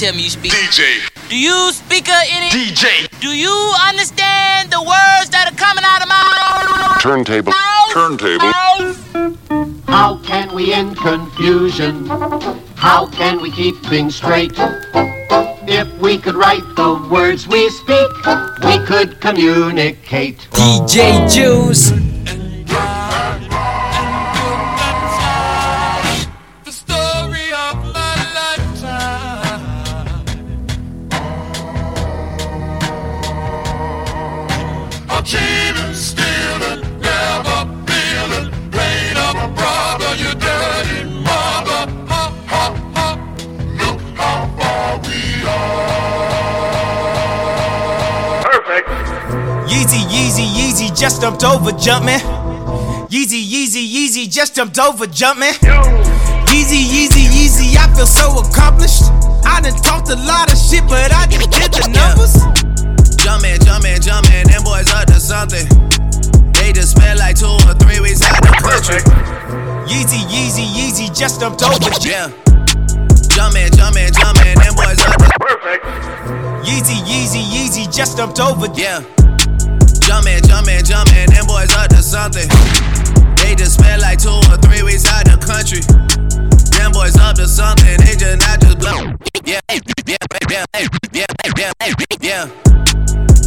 tell me you speak. DJ. Do you speak of any? DJ. Do you understand the words that are coming out of my mouth? Turntable. Turntable. How can we end confusion? How can we keep things straight? If we could write the words we speak, we could communicate. DJ Juice. Just jumped over, jumping. Yeezy, Yeezy, Yeezy, just jumped over, jumping. Yeezy, Yeezy, Yeezy, I feel so accomplished. I done talked a lot of shit, but I just did the numbers. Jumpin', jumpin', jumpin', them boys up to something. They just spent like two or three weeks out the country. Yeezy, Yeezy, Yeezy, just jumped over, Yeah. Jumpin', jumpin', jumpin', them boys up to Perfect. Yeezy, Yeezy, Yeezy, just jumped over, Yeah. Jumpin', jumpin', jumpin', them boys up to something. They just spent like two or three weeks out the country. Them boys up to something, they just not just blow. Yeah, yeah, yeah, yeah, yeah, yeah.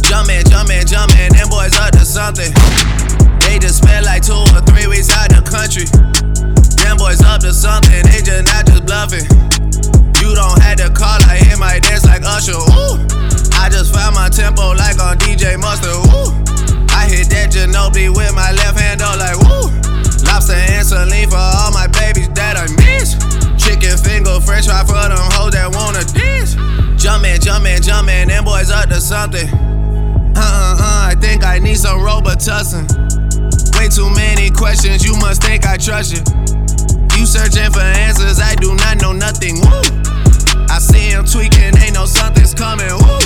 Jumpin', jumpin', jumpin', them boys up to something. They just spent like two or three weeks out the country. Them boys up to something, they just not just bluffing. You don't have to call, I hit my dance like Usher. Ooh. I just found my tempo like on DJ Mustard. Ginobili with my left hand, though, like woo. Lobster and saline for all my babies that I miss. Chicken finger, fresh fry for them hoes that wanna dance. Jumpin', jumpin', jumpin', them boys up to something. Uh uh uh, I think I need some Robitussin. Way too many questions, you must think I trust you. You searching for answers, I do not know nothing. Woo! I see him tweaking, ain't no something's coming. Woo!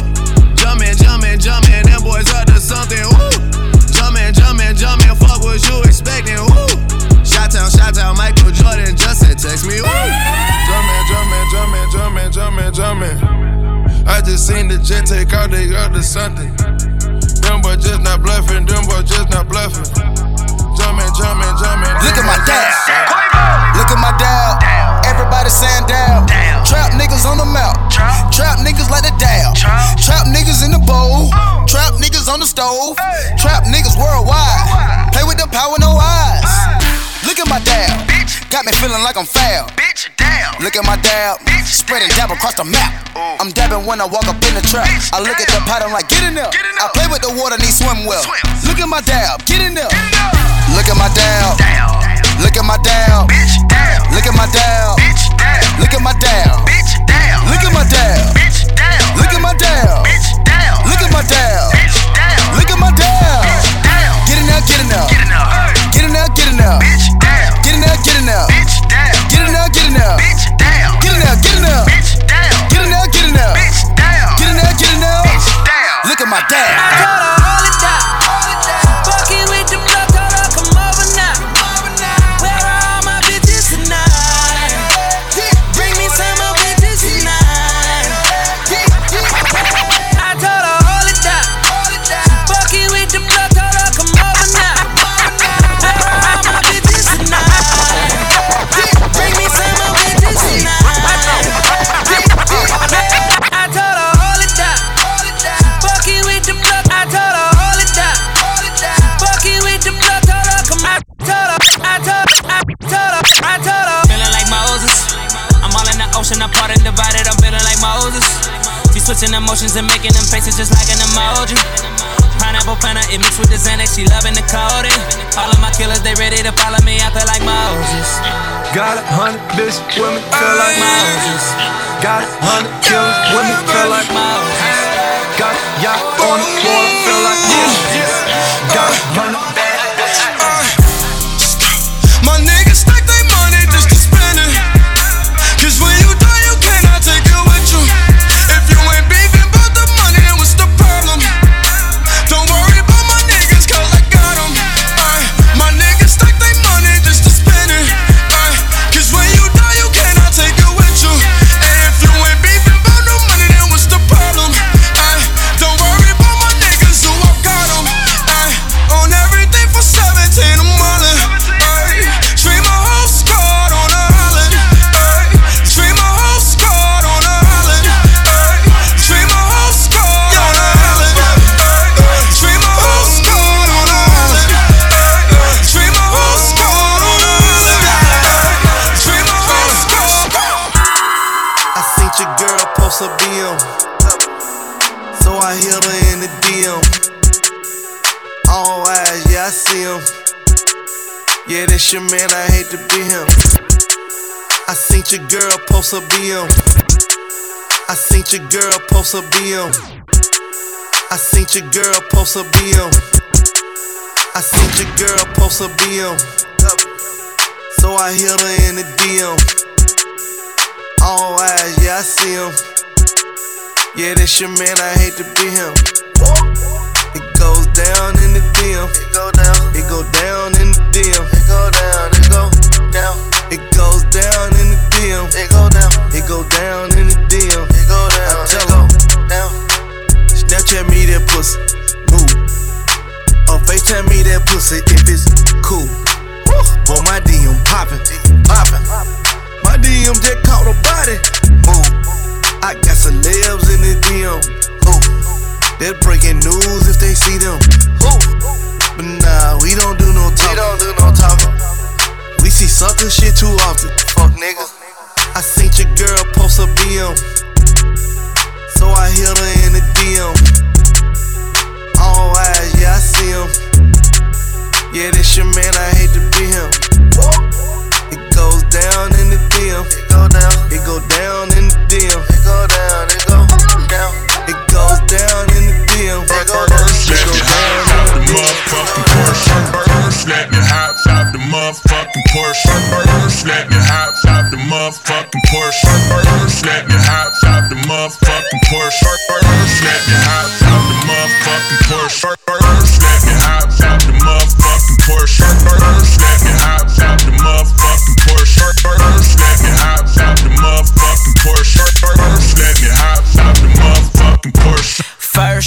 Jumpin', jumpin', jumpin', them boys up to something. Woo! Jumpin', jumpin', jumpin', fuck what you expecting. Woo! Shot town, shot town, Michael Jordan just said text me. Woo! Jumpin', jumpin', jumpin', jumpin', jumpin', jumpin'. I just seen the jet take out, they got to something. Them boys just not bluffing, them boys just not bluffing. Jumpin', jumpin', jumpin'. Look at my dad. Look at my dad. Everybody saying down. Trap niggas on the mouth. Trap niggas like the down. Trap niggas in the bowl. Trap niggas on the stove. Trap niggas worldwide. Play with the power, no eyes. Look at my dab. Got me feeling like I'm foul. Bitch, damn. Look at my dab. Bitch, Spreading dab across the map. I'm dabbing when I walk up in the trap. I look at the pattern like, get in there. I play with the water, need swim well. Look at my dab. Get in there. Look at my dab. Look at my dab. Look at my dab. Look at my dab. Look at my dab. Look at my dab. Look at my dial. Look at my dial. Get enough. get enough. Get enough. get enough. Get enough. get enough. Get enough. get enough. Get enough. get enough. Get enough. get enough. Get it get it. Look at my dial. Emotions and making them faces just like an emoji. Pineapple it mixed with the Xanax, she loving the. All of my killers, they ready to follow me, I feel like Moses. Got a hundred bitch women feel like Moses. Got a hundred killers women feel like Moses. Got a yacht on the water feel like Moses. Got a hundred That's your man, I hate to be him. I seen your girl post a BM. I seen your girl post a BM. I seen your girl post a BM. I seen your girl post a BM. So I hit her in the DM. All eyes, yeah, I see him. Yeah, that's your man, I hate to be him. It goes down in the DM. It go down. It go down in the DM. It go down. It go down. It goes down in the DM. It go down. It go down in the DM. It go down. I tell him down. Snapchat me that pussy. Move. Or FaceTime me that pussy if it's cool. Boy, my DM poppin'. Poppin'. My DM just caught a body. Move. I got celebs in the DM. Ooh. They're breaking news if they see them. Ooh. But nah, we don't do no talking. We don't do no talking. We see sucker shit too often. Fuck nigga. I seen your girl post a BM. So I hit her in the DM. All eyes, yeah, I see him. Yeah, this your man, I hate to be him It goes down in the DM. It go down. It go down in the DM. It go down. It go down. It goes down in the DM. It go down. It go down in the motherfucking Porsche. Slap your hops out the motherfucking Porsche. Slap your hops out the motherfucking Porsche. Slap your hops out the motherfucking Porsche. Slap your hops out the motherfucking Porsche. Slap your hops out the motherfucking Porsche. Slap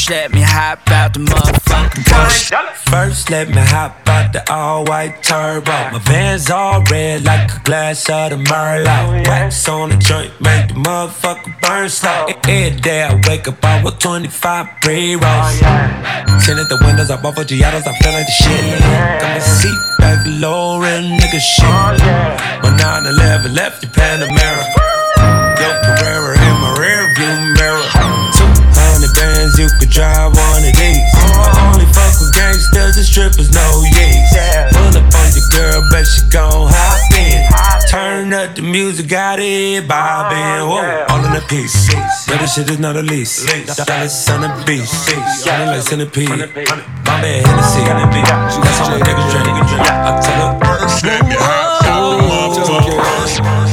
First, let me hop out the motherfucking Porsche. First, let me hop out the all white turbo. My van's all red like a glass of the Merlot. Oh, Wax on the joint, make the motherfucker burn slow. Oh. Every day I wake up, I with 25 pre rolls. Oh, Tinted the windows up off of Giottos, I feel like the shit. Got my seat back low, real nigga shit. My 9 11 left the Panamera. Yo, Carrera bands, you could drive one of these. I only fuck with gangsters and strippers, no yees. Pull up on your girl, bet she gon' hop in. Turn up the music, got it bobbing. Uh, Whoa, all in a piece. But this shit is not a lease. Dallas on a beach. Shining like centipede. My bad Hennessy. That's all my niggas drink. I tell her, snap your hot,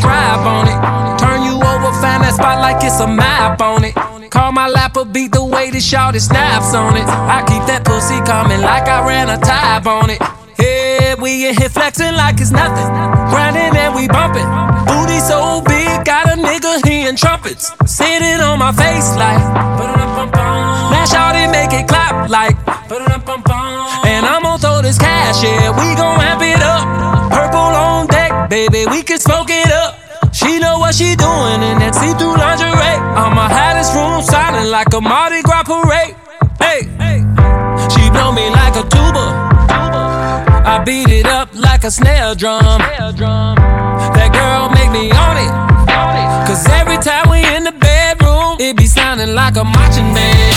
Grab on it. Turn you over, find that spot like it's a map on it. Call my lapper, beat the way the shorty snaps on it. I keep that pussy coming like I ran a tab on it. Yeah, we in here flexing like it's nothing. Grinding and we bumping. Booty so big, got a nigga hearing trumpets. Sitting on my face like. Now shorty make it clap like. And I'm gonna throw this cash, yeah, we gon' amp it up. Purple on deck, baby, we can smoke it up. She know what she doing in that see-through lingerie. I'm a hottest room, sounding like a Mardi Gras parade. Hey, she blow me like a tuba. I beat it up like a snare drum. That girl make me on it. Cause every time we in the bedroom, it be sounding like a marching band.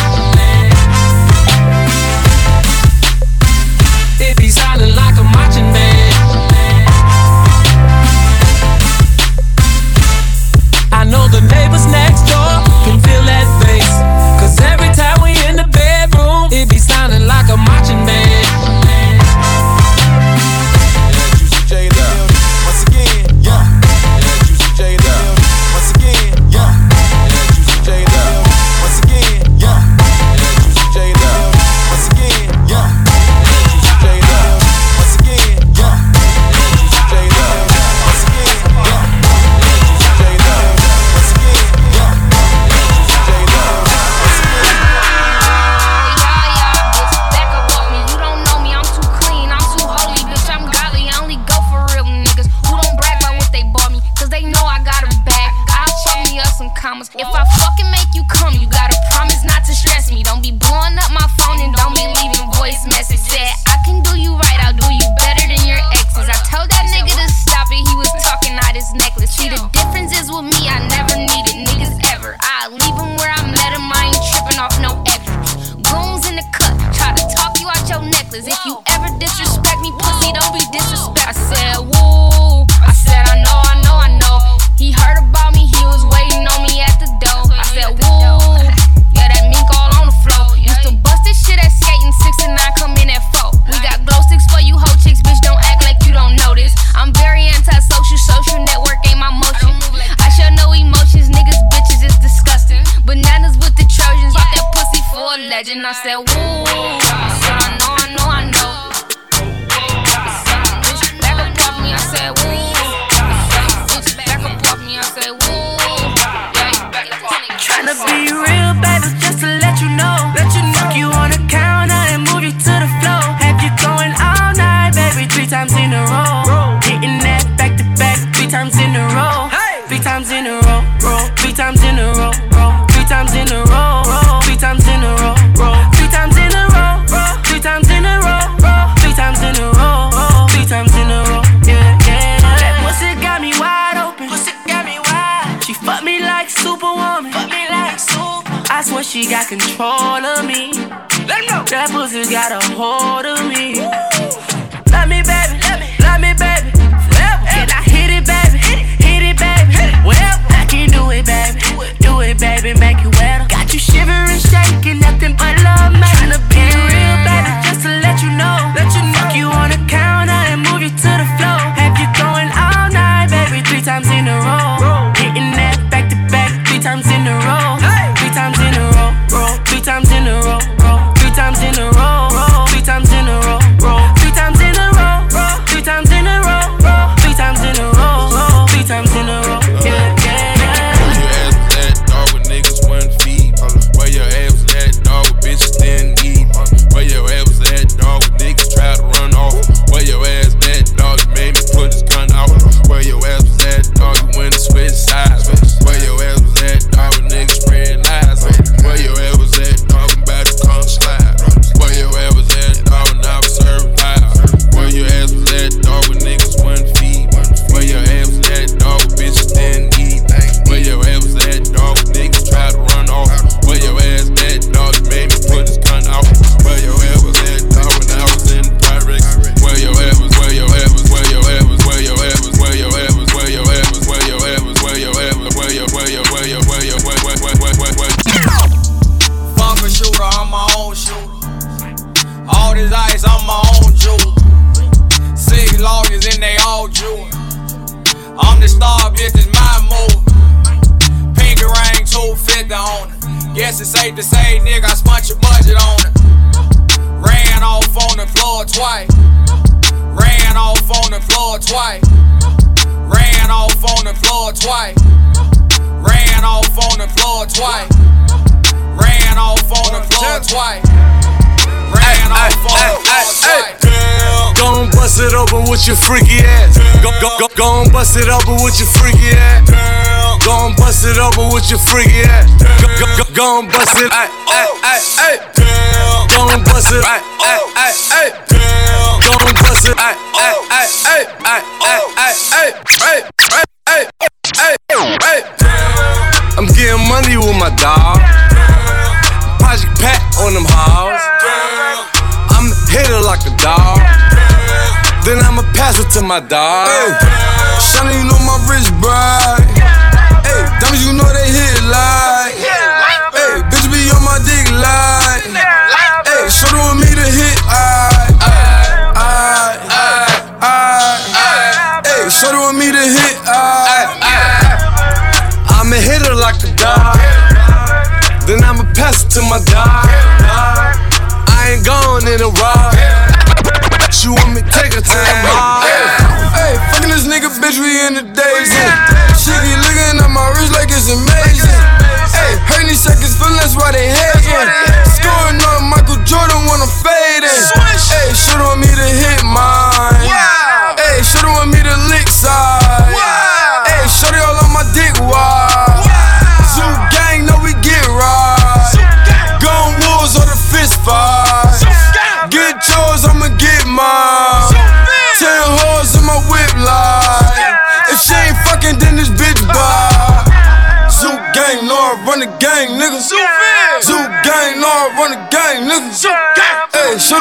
It be sounding like a marching band. Neighbors next like superwoman. Fuck me like super. I swear she got control of me. Let go. That pussy got a hold of me. Woo. Love me, baby. Love me, love me baby. Forever. Can I hit it, baby? Hit it, hit it baby. Hit it. Whatever. I can do it, baby. Do it, do it baby. Make you wetter. Got you shivering, shaking. Nothing but love, man. twice. Ran off on the floor twice. Ran off on the floor twice. Ran off on the floor twice. Gon' bust it open with your freaky ass. Gon' go, go, go, go bust it open with your freaky ass. Gon' bust it open with your freaky ass. Gon' bust it. Ay, bust it. ay. Gon' bust it. Ay, ay, ay, ay gon' bust it. Ay, ay, ay, ay, ay, ay, ay, ay, ay, ay. I'm getting money with my dog. Project Pat on them halls. I'm a hitter like a dog. Then I'ma pass it to my dog. Hey, Shawty, you know my rich bride. Hey, dummies, you know they hit live. To my dog, I ain't gone in a ride. She want me, take the time. Hey, fucking this nigga, bitch, we in the days. She be looking at my wrist like it's amazing. Hey, hurt these seconds, feel that's why they hate Scoring on Michael Jordan when I'm fading. Hey, shit on me to hit my.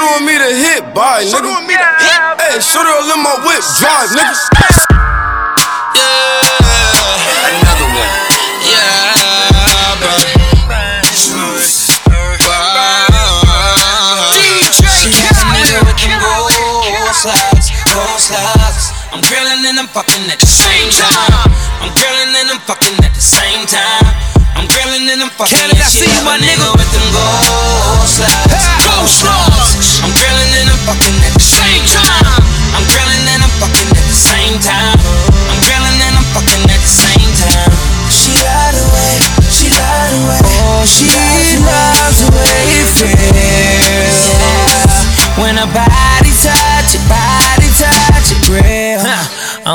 Shooter on me to hit, bye, nigga. Shooter on me to hit. Hey, shooter all in my whip, drive, nigga. Yeah, I'm grilling and I'm fucking at the same time.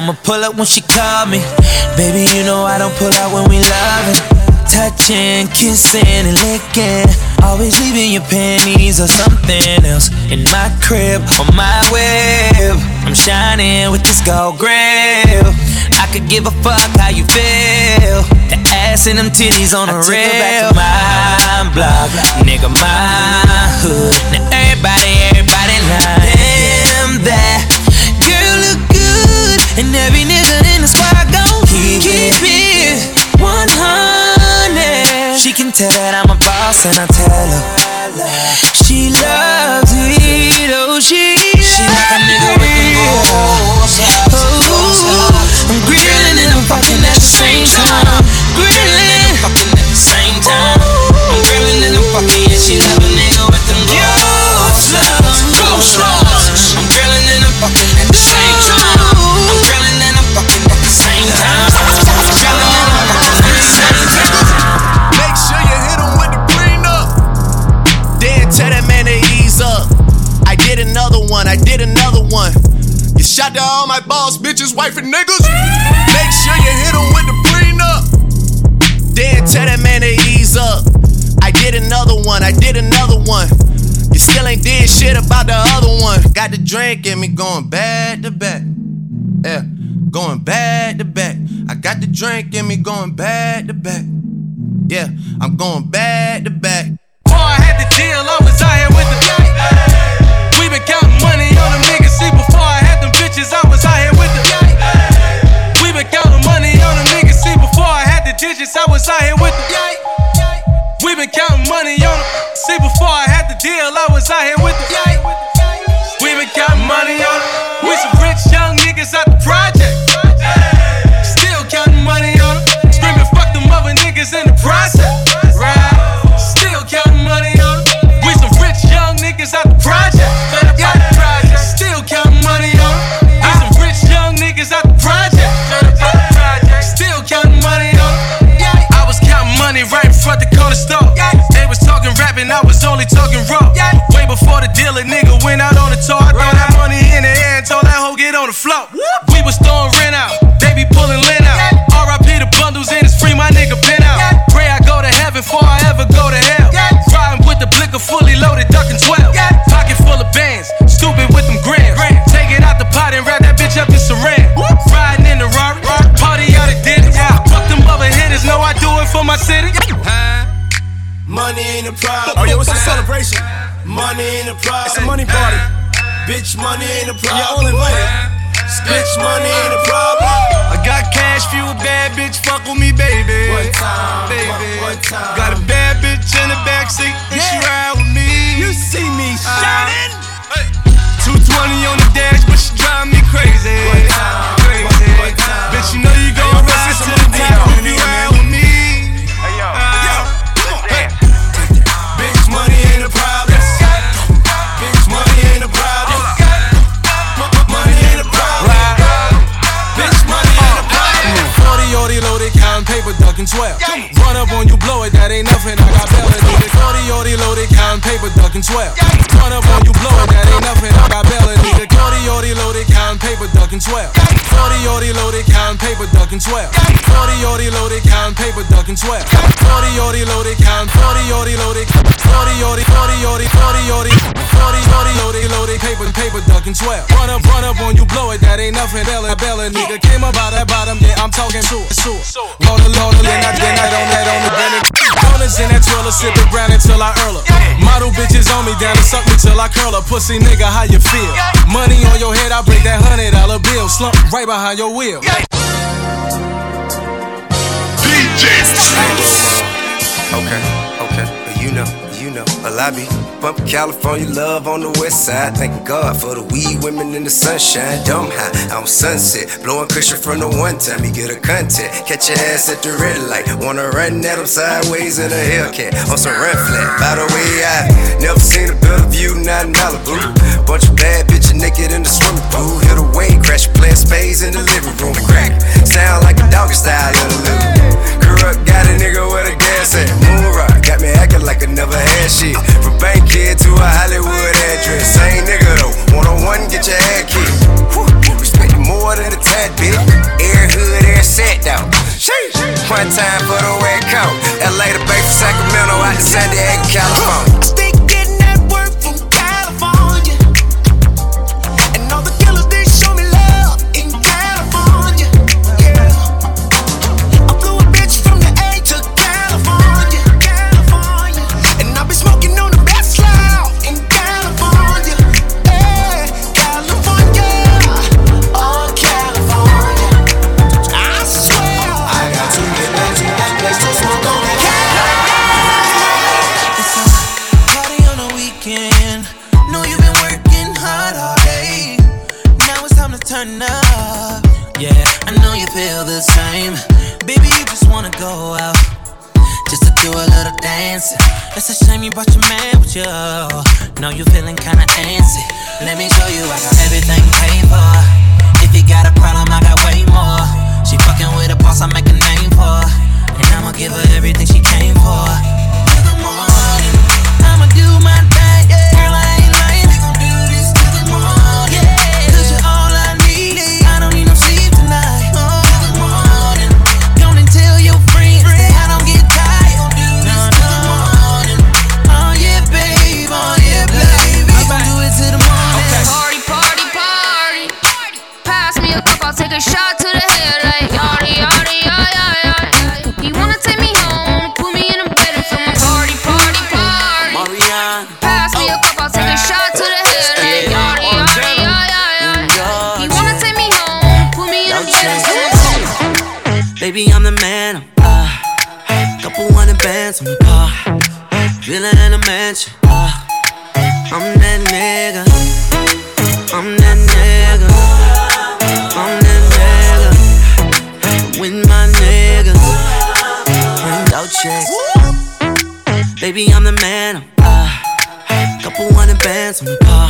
I'ma pull up when she call me. Baby, you know I don't pull out when we loving. Touching, kissing, and licking. Always leaving your panties or something else in my crib on my web. I'm shining with this gold grill. I could give a fuck how you feel. The ass and them titties on the real. Back to my block, nigga, my hood. Now everybody, everybody lying. And every nigga in the squad gon' keep, keep it 100. She can tell that I'm a boss, and I tell her she loves it. Oh, she, she like a nigga with the balls. Oh, I'm grilling and I'm fucking at the same time. Grilling, and I'm fucking at the same time. I'm grilling and I'm fucking, and she love did another one, I did another one. You shot down all my boss, bitches, wife, and niggas. Make sure you hit him with the prenup. Then tell that man to ease up. I did another one, I did another one. You still ain't did shit about the other one. Got the drink in me going back to back. Yeah, going back to back. I got the drink in me going back to back. Yeah, I'm going back to back. Before I had the deal, I was out here with the Been counting money on them niggas. See, before I had them bitches, I was out here with the We been counting money on them niggas. See, before I had the digits, I was out here with went the tour. Throw that money in the air and told that hoe get on the floor. We was throwing rent out, they be pulling lint out. RIP the bundles and it's free, my nigga pen out. Pray I go to heaven before I ever go to hell. Riding with the blicker fully loaded, ducking 12. Pocket full of bands, stupid with them grams. Take it out the pot and wrap that bitch up in saran. Riding in the Rari, party out of Diddy. Fuck them other hitters, know I do it for my city. Money ain't a problem. Oh, yeah, it's a celebration? Money ain't a problem. It's a money party. Bitch, money ain't a problem. Bitch, money ain't a problem. I got cash, for fuel, bad bitch, fuck with me, baby. One time, baby. one time. Got a bad bitch in the backseat, and she ride it, that ain't nothing. Bella, Bella, nigga came up out that bottom, yeah, I'm talking sewer, sewer. Roll the load, then I, then I don't let on the Bennett. Donuts in that trailer, sipping brown until I earl her. Model bitches on me, down and suck me till I curl her. Pussy nigga, how you feel? Money on your head, I break that hundred dollar bill. Slump right behind your wheel. DJ Okay, okay, you know, know, a lobby. Bump California love on the west side. Thank God for the weed women in the sunshine. Dumb high on sunset. Blowing cushion from the one time you get a content. Catch your ass at the red light. Wanna run at them sideways in a Hellcat. On some run flat. By the way, I never seen a better view, not in Malibu. Bunch of bad bitches naked in the swimming pool. Hit a wave, crash, playing spades in the living room. Crack. Sound like a doggy style in the living Corrupt got a nigga with a gas at. Moon rock got me acting like I never had shit. From bank kid to a Hollywood address. Same nigga though. One on one, get your head kicked. Respect more than a tad bit. Air hood, air set. Sheesh. One time for the way it count. LA And checks. Baby, I'm the man. I'm, uh, couple hundred bands on my car.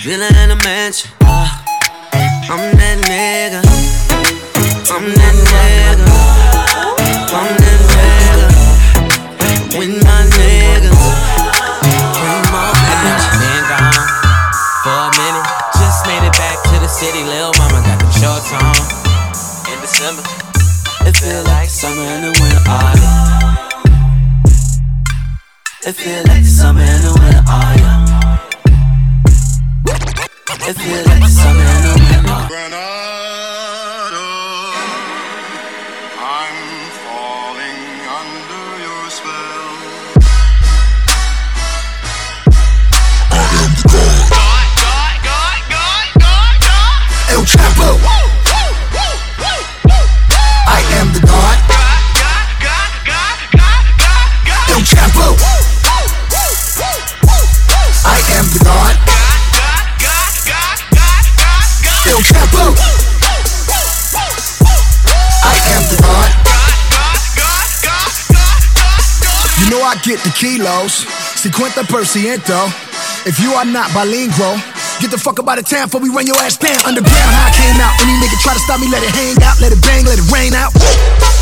Villa in a mansion. Uh, I'm that nigga. I'm that nigga. I'm that nigga. With my niggas. Came on, bitch. Been gone for a minute. Just made it back to the city. Lil' mama got the shorts on. In December. It feel like summer and the winter ah, autumn. It feel like summer and the winter ah, autumn. It feel like summer and the winter ah. Get the kilos, 50%. If you are not bilingual, get the fuck up out of town before we run your ass down. Underground, how I came out. Any nigga try to stop me, let it hang out, let it bang, let it rain out.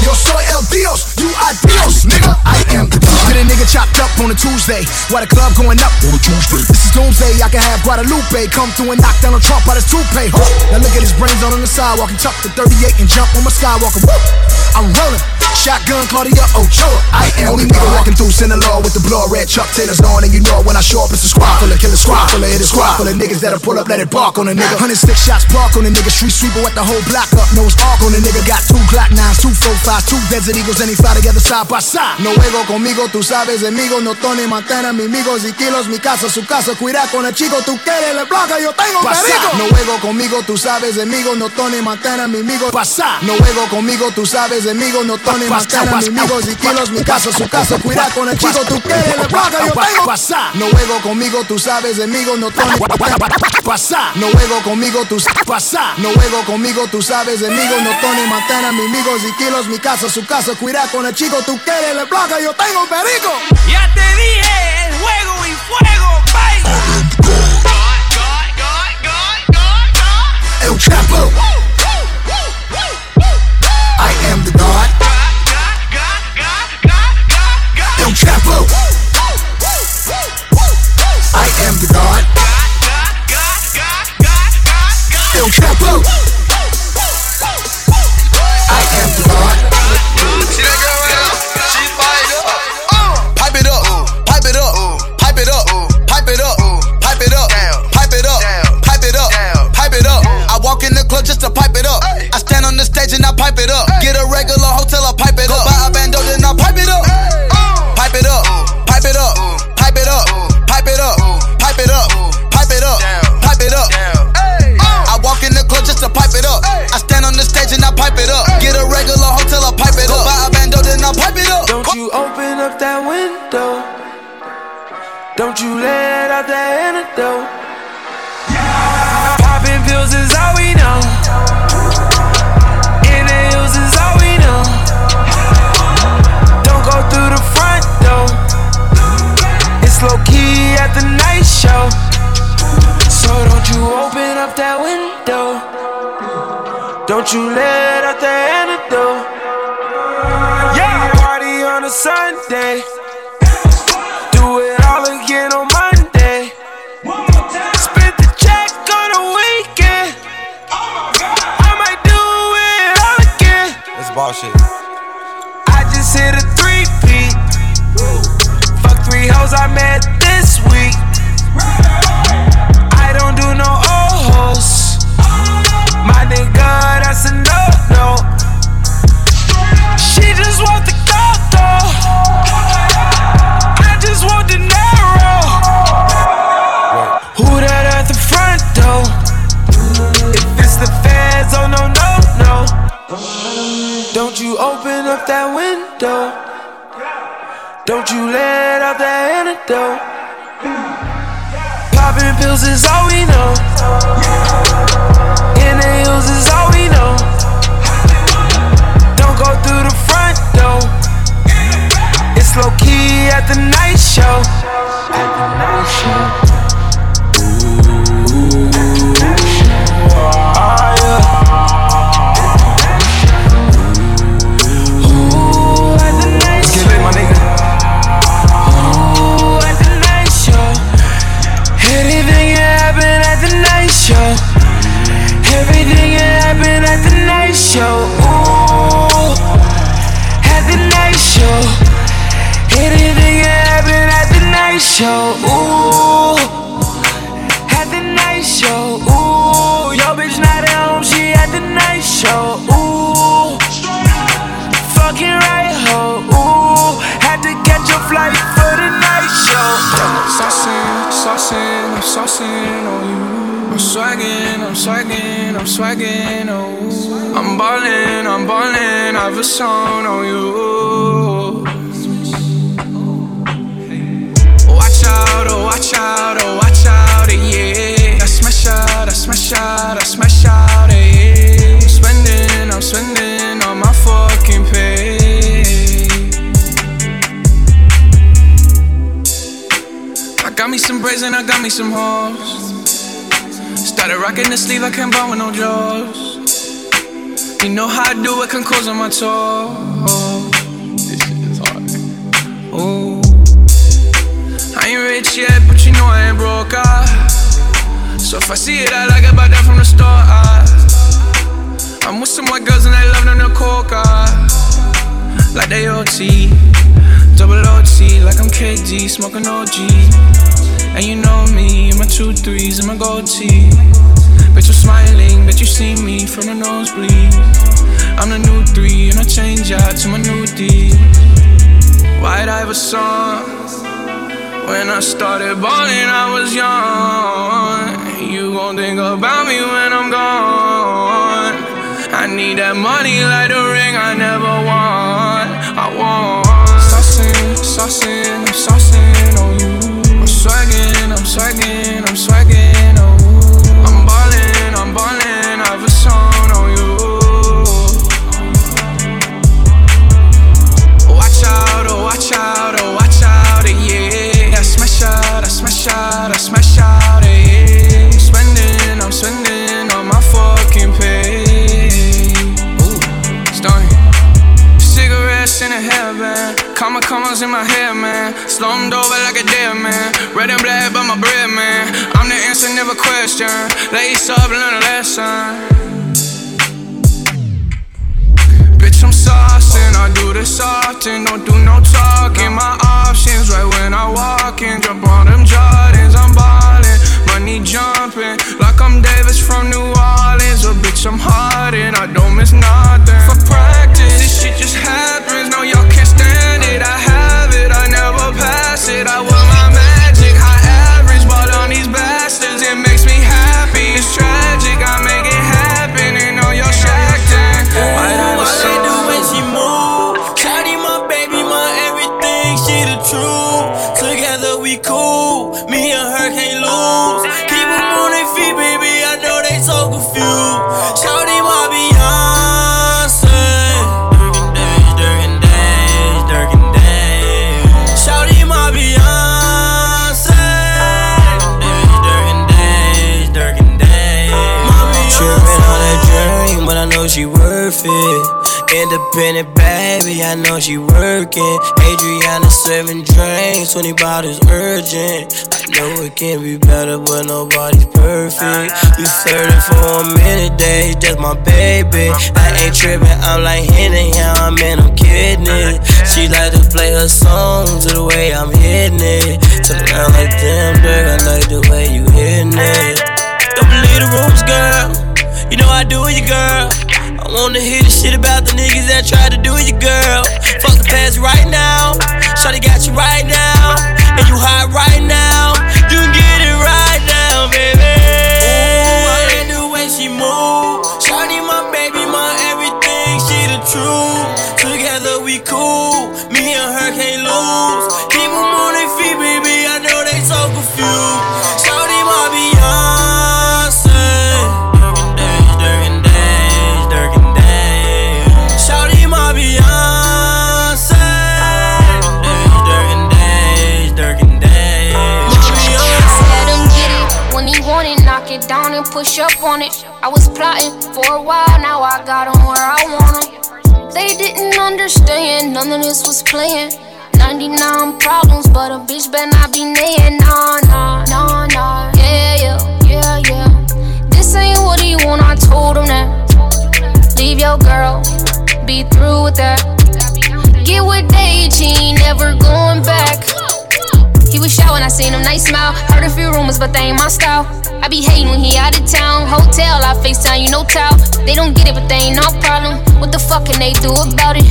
Yo soy el Dios, you are Dios, nigga. I am the God. Get a nigga chopped up on a Tuesday, while the club going up on a Tuesday. This is doomsday, I can have Guadalupe come through and knock down a Trump out his toupee. Now look at his brains on, on the sidewalk and tuck the 38 and jump on my Skywalker. I'm rolling. Shotgun Claudia Ochoa. I am only nigga walking through Sinaloa with the blood red Chuck Taylors on, and you know it when I show up, it's a squad full of killer squad full of hit a squad full of niggas that'll pull up, let it bark on a nigga. Hundred six shots bark on a nigga, street sweeper with the whole block up, nose arc on a nigga. Got two Glock nines, two four fives, two Desert Eagles, and they fly together side by side. No juego conmigo, tú sabes, amigo, no Tony Montana, mi amigos y kilos, mi casa, su casa, cuida con el chico, tú quieres le bloca, yo tengo perico. No juego conmigo, tú sabes, amigo, no Tony Montana, mi amigo, pasa. No juego conmigo, tú sabes, amigo, no Tony Montana, mi amigos y kilos, mi casa, su casa, cuida con el chico, tú quieres la placa, yo tengo. Pasá, no juego conmigo, tú sabes, enemigo, no Tony. Pasá, no juego conmigo, tú pasá, no juego conmigo, tú sabes, enemigo, no Tony Montana, mi amigos y kilos, mi casa, su casa, cuida con el chico, tú quieres la placa, yo tengo perico. Ya te dije, el juego y fuego, bye. El Chapo. Open up that window. Don't you let out the antidote. Yeah, party on a Sunday. Do it all again on Monday. Spend the check on a weekend. I might do it all again. That's bullshit. I just hit a three peat. Fuck three hoes I met up that window. Don't you let out that antidote. Popping pills is all we know. Inhales is all we know. Don't go through the front door. It's low key at the night show. At the night show. Show. Ooh, at the night show. Ooh, your bitch not at home, she at the night show. Ooh, fucking right ho. Ooh, had to catch a flight for the night show. Saucing, saucing, I'm saucing on you. I'm swagging, I'm swagging, I'm swagging, oh. I'm ballin', I'm ballin', I have a song on you. Out, oh, watch out, oh, watch out, eh, yeah. I smash out, I smash out, I smash out, yeah. I'm spending, I'm spending all my fucking pay. I got me some braids and I got me some hoes. Started rocking the sleeve, I can't buy with no jaws. You know how I do it, can close on my toes. This shit is hard. Ooh. I ain't rich yet, but you know I ain't broke. Ah. So if I see it, I like it, buy that from the store. Ah. I'm with some white girls and they love them to coca. Like they OT, double OT, like I'm KD, smoking OG. And you know me, my two threes and my gold tee. Bet you're smiling, bet you see me from the nosebleed. I'm the new three, and I change out to my new D. White Iverson. When I started balling, I was young. You gon' think about me when I'm gone. I need that money like the ring I never won. I want. Saucing, saucing, I'm saucing on you. I'm swagging, I'm swagging, I'm swagging commas in my head, man. Slumped over like a dead man. Red and black, but my bread, man. I'm the answer, never question. Lace up, learn a lesson. Bitch, I'm saucing, I do this often, don't do no talking. My options right when I walk in, jump on them Jordans, I'm ballin', money jumping, like I'm Davis from New Orleans. Or bitch, I'm hardin', I don't miss nothing. For practice, this shit just happens, no, y'all can't stand it. I it. I Independent baby, I know she working. Adriana serving drinks, 20 bottles urgent. I know it can't be better, but nobody's perfect. We flirting for a minute, days, that's my baby. I ain't tripping, I'm like hitting, yeah, I'm in, kidding it. She like to play her songs to the way I'm hitting it. Turn around like damn, Durk, I like the way you hitting it. Don't believe the rumors, girl. You know I do it, you girl. I wanna hear the shit about the niggas that tried to do you, girl. Fuck the past right now. Shawty got you right now. And you hot right now. You can get it right now, baby. Ooh, I like the way she move. Shawty, my baby, my everything. She the truth. Together we cool. Me and her can't lose. Plotting for a while, now I got him where I want him. They didn't understand, none of this was playing. 99 problems, but a bitch better not be naying. Nah, nah, nah, nah. Yeah, yeah, yeah, yeah. This ain't what he want, I told him that. Leave your girl, be through with that. Get with he never going back. He was I seen him, nice smile. Heard a few rumors, but they ain't my style. I be hating when he out of town. Hotel, I FaceTime, you know, towel. They don't get it, but they ain't no problem. What the fuck can they do about it?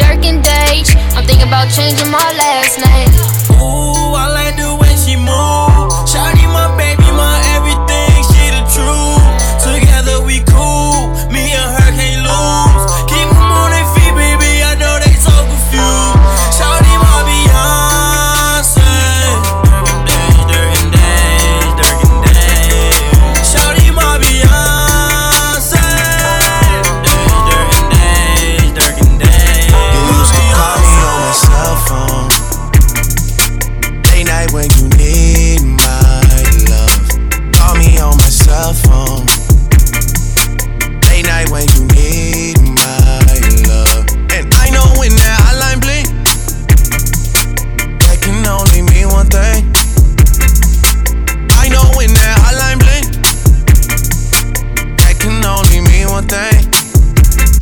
Durk and Dej, I'm thinking about changing my last name. Ooh, I like the way she move. Shawty, my baby,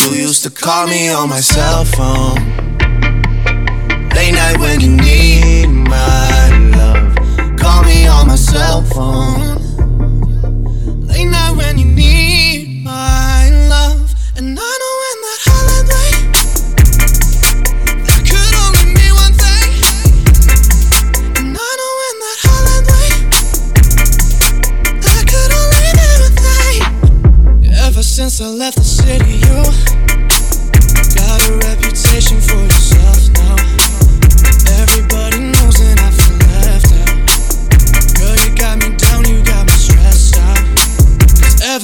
You used to call me on my cell phone. Late night when you need my love. Call me on my cell phone. Late night when you need my love. And I know when that holiday. Could only mean one thing. And I know that could only mean one thing. Ever since I left the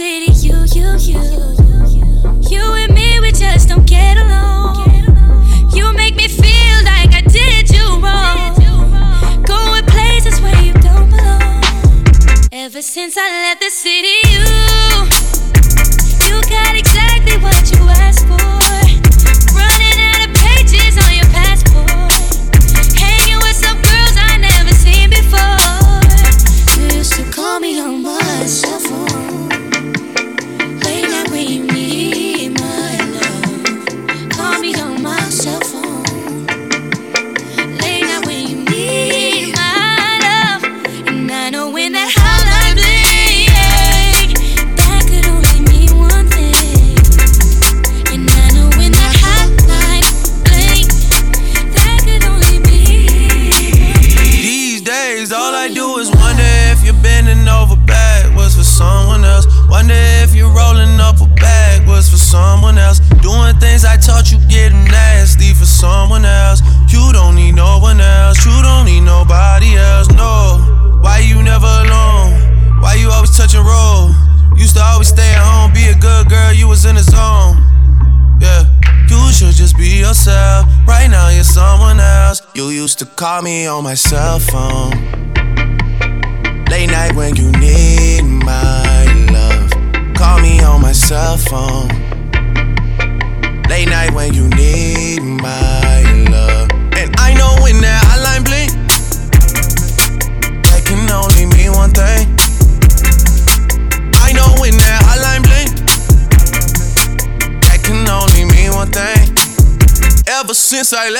city.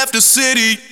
left the city.